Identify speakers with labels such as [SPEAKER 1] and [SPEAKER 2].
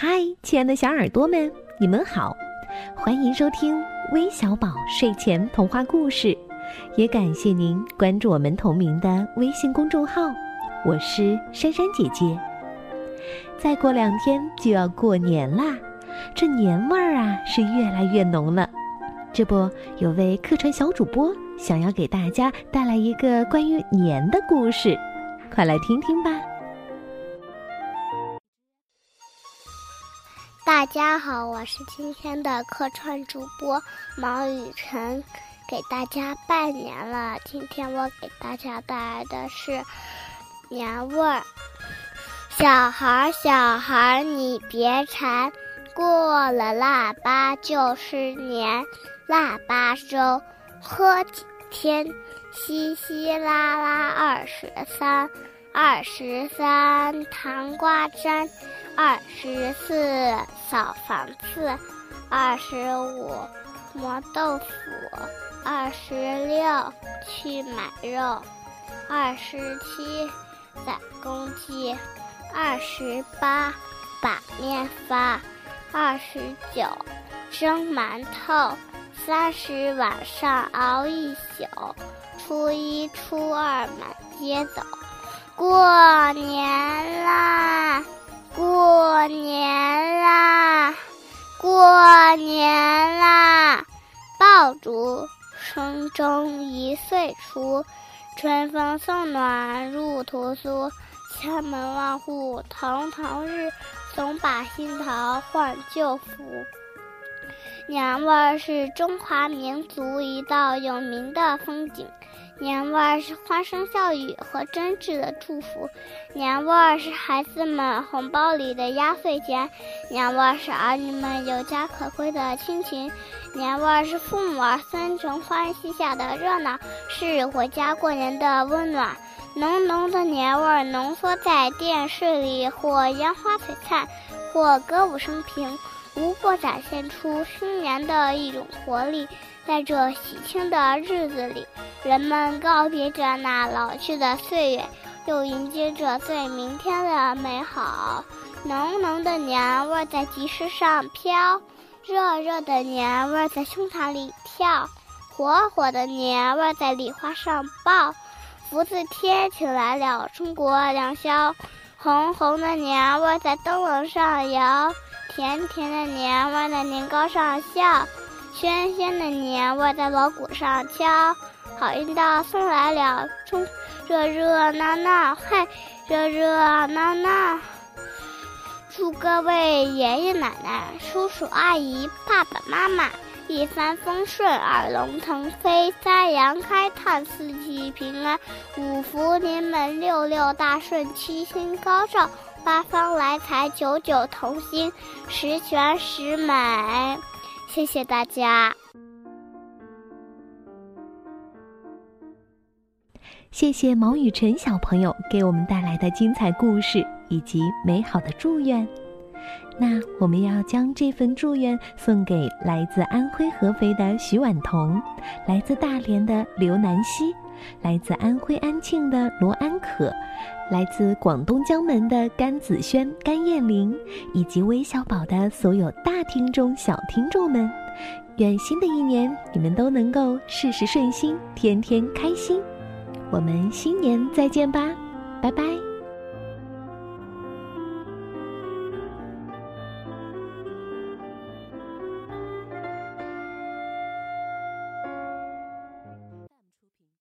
[SPEAKER 1] 嗨，亲爱的小耳朵们，你们好，欢迎收听微小宝睡前童话故事，也感谢您关注我们同名的微信公众号。我是珊珊姐姐。再过两天就要过年啦，这年味儿啊是越来越浓了。这不，有位客串小主播想要给大家带来一个关于年的故事，快来听听吧。
[SPEAKER 2] 大家好，我是今天的客串主播毛雨晨，给大家拜年了。今天我给大家带来的是年味儿。小孩儿，小孩儿，你别馋，过了腊八就是年。腊八粥喝几天，稀稀拉拉二十三，二十三糖瓜粘，二十四扫房子，二十五磨豆腐，二十六去买肉，二十七宰公鸡，二十八把面发，二十九蒸馒头。三十晚上熬一宿，初一初二满街走。过年啦，过年啦，过年啦！爆竹声中一岁除，春风送暖入屠苏。千门万户曈曈日，总把新桃换旧符。年味儿是中华民族一道有名的风景，年味儿是欢声笑语和真挚的祝福，年味儿是孩子们红包里的压岁钱，年味儿是儿女们有家可归的亲情，年味儿是父母儿孙承欢膝下的热闹，是回家过年的温暖。浓浓的年味儿浓缩在电视里，或烟花璀璨，或歌舞升平。无不展现出新年的一种活力，在这喜庆的日子里，人们告别着那老去的岁月，又迎接着最明天的美好。浓浓的年味在集市上飘，热热的年味在胸膛里跳，火火的年味在礼花上爆。福字贴起来了，中国良宵，红红的年味在灯笼上摇。甜甜的年味在年糕上笑，鲜鲜的年味在锣鼓上敲。好运到送来了，冲热热闹闹，嘿，热热闹闹。祝各位爷爷奶奶、叔叔阿姨、爸爸妈妈一帆风顺，二龙腾飞，三阳开泰，四季平安，五福临门，六六大顺，七星高照。八方来财，九九同心，十全十美。谢谢大家，
[SPEAKER 1] 谢谢毛雨辰小朋友给我们带来的精彩故事以及美好的祝愿。那我们要将这份祝愿送给来自安徽合肥的徐婉彤，来自大连的刘南希。来自安徽安庆的罗安可，来自广东江门的甘子轩、甘燕玲，以及微小宝的所有大听众、小听众们，愿新的一年你们都能够事事顺心，天天开心。我们新年再见吧，拜拜。